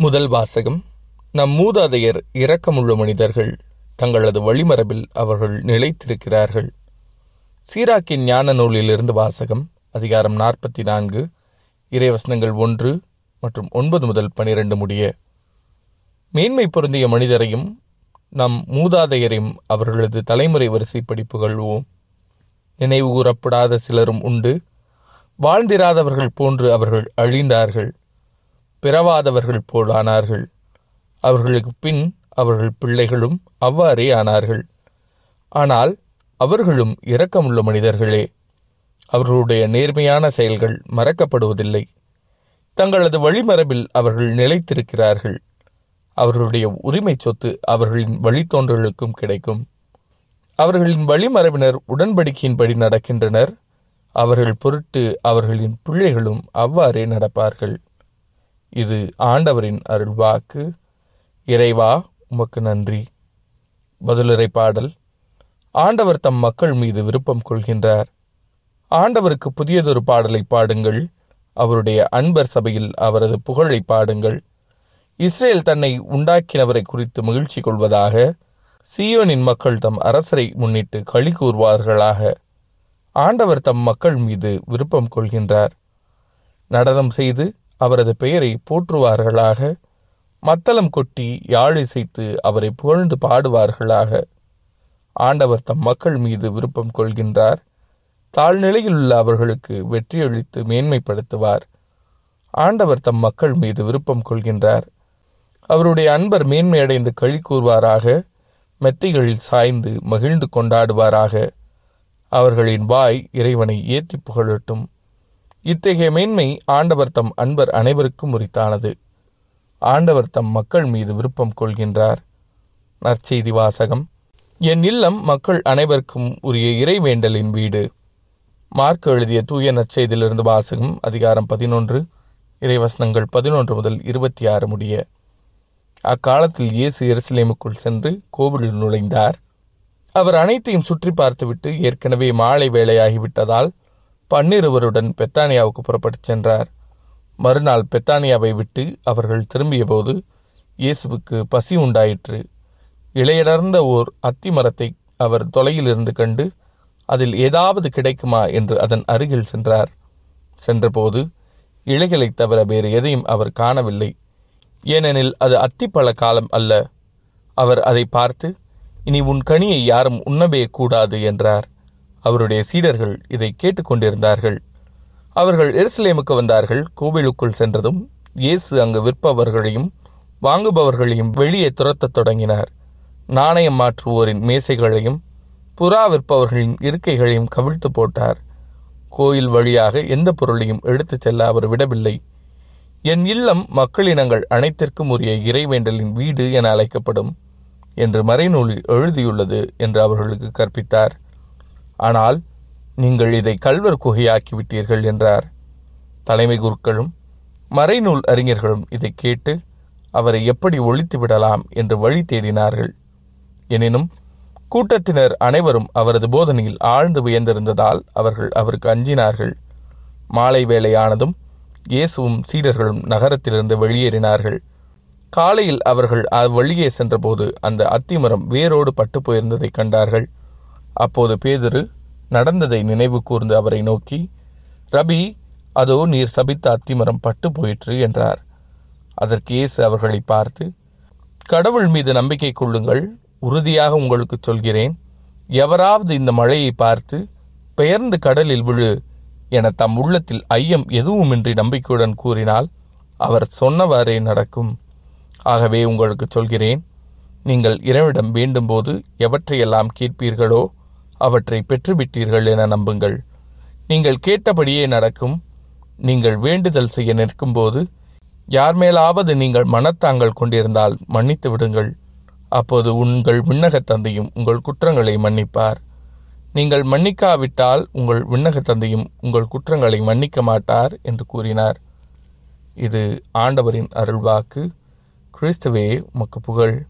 முதல் வாசகம். நம் மூதாதையர் இரக்கமுள்ள மனிதர்கள் தங்களது வழிமரபில் அவர்கள் நிலைத்திருக்கிறார்கள். சீராக்கின் ஞான நூலிலிருந்து வாசகம் அதிகாரம் நாற்பத்தி நான்கு இறைவசனங்கள் ஒன்று மற்றும் ஒன்பது முதல் பனிரெண்டு முடிய. மேன்மை பொருந்திய மனிதரையும் நம் மூதாதையரையும் அவர்களது தலைமுறை வரிசை படிப்புகள்வோம் நினைவு கூறப்படாத சிலரும் உண்டு. வாழ்ந்திராதவர்கள் போன்று அவர்கள் அழிந்தார்கள். பிறவாதவர்கள் போலானார்கள் அவர்களுக்கு பின் அவர்கள் பிள்ளைகளும் அவ்வாறே ஆனார்கள். ஆனால் அவர்களும் இரக்கமுள்ள மனிதர்களே அவர்களுடைய நேர்மையான செயல்கள் மறக்கப்படுவதில்லை. தங்களது வழிமரபில் அவர்கள் நிலைத்திருக்கிறார்கள். அவர்களுடைய உரிமை சொத்து அவர்களின் வழித்தோன்றலுக்கும் கிடைக்கும். அவர்களின் வழிமரபினர் உடன்படிக்கையின்படி நடக்கின்றனர். அவர்கள் பொருட்டு அவர்களின் பிள்ளைகளும் அவ்வாறே நடப்பார்கள். இது ஆண்டவரின் அருள்வாக்கு. இறைவா உமக்கு நன்றி. பதிலுரை பாடல். ஆண்டவர் தம் மக்கள் மீது விருப்பம் கொள்கின்றார். ஆண்டவருக்கு புதியதொரு பாடலை பாடுங்கள். அவருடைய அன்பர் சபையில் அவரது புகழை பாடுங்கள். இஸ்ரேல் தன்னை உண்டாக்கினவரை குறித்து மகிழ்ச்சி கொள்வதாக சியோனின் மக்கள் தம் அரசரை முன்னிட்டு களி கூறுவார்களாக ஆண்டவர் தம் மக்கள் மீது விருப்பம் கொள்கின்றார். நடனம் செய்து அவரது பெயரை போற்றுவார்களாக. மத்தளம் கொட்டி யாழ் இசைத்து அவரை புகழ்ந்து பாடுவார்களாக. ஆண்டவர் தம் மக்கள் மீது விருப்பம் கொள்கின்றார். தாழ்நிலையில் உள்ள அவர்களுக்கு வெற்றியளித்து மேன்மைப்படுத்துவார். ஆண்டவர் தம் மக்கள் மீது விருப்பம் கொள்கின்றார். அவருடைய அன்பர் மேன்மையடைந்து களி கூறுவாராக. மெத்தைகளில் சாய்ந்து மகிழ்ந்து கொண்டாடுவாராக. அவர்களின் வாய் இறைவனை ஏத்தி புகழட்டும். இத்தகைய மேன்மை ஆண்டவர் தம் அன்பர் அனைவருக்கும் உரித்தானது. ஆண்டவர் தம் மக்கள் மீது விருப்பம் கொள்கின்றார். நற்செய்தி வாசகம். என் இல்லம் மக்கள் அனைவருக்கும் உரிய இறைவேண்டலின் வீடு. மார்க் எழுதிய தூய நற்செய்தியிலிருந்து வாசகம் அதிகாரம் பதினொன்று இறைவசனங்கள் பதினொன்று முதல் இருபத்தி ஆறு முடிய. அக்காலத்தில் இயேசு எருசலேமுக்குள் சென்று கோவிலில் நுழைந்தார். அவர் அனைத்தையும் சுற்றி பார்த்துவிட்டு ஏற்கனவே மாலை வேலையாகிவிட்டதால் பன்னிருவருடன் பெத்தானியாவுக்கு புறப்பட்டுச் சென்றார். மறுநாள் பெத்தானியாவை விட்டு அவர்கள் திரும்பியபோது இயேசுவுக்கு பசி உண்டாயிற்று. இலையடர்ந்த ஓர் அத்தி மரத்தை அவர் தொலையிலிருந்து கண்டு அதில் ஏதாவது கிடைக்குமா? என்று அதன் அருகில் சென்றார். சென்றபோது இலைகளைத் தவிர வேறு எதையும் அவர் காணவில்லை. ஏனெனில் அது அத்திப்பழ காலம் அல்ல. அவர் அதை பார்த்து இனி உன் கனியை யாரும் உண்ணவே கூடாது என்றார். அவருடைய சீடர்கள் இதை கேட்டுக்கொண்டிருந்தார்கள். அவர்கள் எருசலேமுக்கு வந்தார்கள். கோவிலுக்குள் சென்றதும் இயேசு அங்கு விற்பவர்களையும் வாங்குபவர்களையும் வெளியே துரத்தத் தொடங்கினார். நாணயம் மாற்றுவோரின் மேசைகளையும் புறா விற்பவர்களின் இருக்கைகளையும் கவிழ்த்து போட்டார். கோயில் வழியாக எந்த பொருளையும் எடுத்துச் செல்ல அவர் விடவில்லை. என் இல்லம் மக்களினங்கள் அனைத்திற்கும் உரிய இறைவேண்டலின் வீடு என அழைக்கப்படும் என்று மறைநூலில் எழுதியுள்ளது என்று அவர்களுக்கு கற்பித்தார். ஆனால் நீங்கள் இதை கல்வர் குகையாக்கிவிட்டீர்கள் என்றார். தலைமை குருக்களும் மறைநூல் அறிஞர்களும் இதை கேட்டு அவரை எப்படி ஒழித்து விடலாம் என்று வழி தேடினார்கள். எனினும் கூட்டத்தினர் அனைவரும் அவரது போதனையில் ஆழ்ந்து வியந்திருந்ததால் அவர்கள் அவருக்கு அஞ்சினார்கள். மாலை வேளையானதும் இயேசுவும் சீடர்களும் நகரத்திலிருந்து வெளியேறினார்கள். காலையில் அவர்கள் அவ்வழியே சென்றபோது அந்த அத்திமரம் வேரோடு பட்டு போயிருந்ததை கண்டார்கள். அப்போது பேதுரு நடந்ததை நினைவு கூர்ந்து அவரை நோக்கி ரபி அதோ நீர் சபித்த அத்திமரம் பட்டு போயிற்று என்றார். அதற்கு இயேசு அவர்களை பார்த்து கடவுள் மீது நம்பிக்கை கொள்ளுங்கள் உறுதியாக உங்களுக்கு சொல்கிறேன். எவராவது இந்த மழையை பார்த்து பெயர்ந்து கடலில் விழு என தம் உள்ளத்தில் ஐயம் எதுவுமின்றி நம்பிக்கையுடன் கூறினால் அவர் சொன்னவாறே நடக்கும். ஆகவே உங்களுக்கு சொல்கிறேன் நீங்கள் இறைவிடம் வேண்டும்போது எவற்றையெல்லாம் கேட்பீர்களோ அவற்றை பெற்றுவிட்டீர்கள் என நம்புங்கள். நீங்கள் கேட்டபடியே நடக்கும். நீங்கள் வேண்டுதல் செய்ய நிற்கும்போது யார் மேலாவது நீங்கள் மனத்தாங்கள் கொண்டிருந்தால் மன்னித்து விடுங்கள். அப்போது உங்கள் விண்ணகத் தந்தையும் உங்கள் குற்றங்களை மன்னிப்பார். நீங்கள் மன்னிக்காவிட்டால் உங்கள் விண்ணகத் தந்தையும் உங்கள் குற்றங்களை மன்னிக்க மாட்டார் என்று கூறினார். இது ஆண்டவரின் அருள்வாக்கு. கிறிஸ்துவே உமக்கு புகழ்.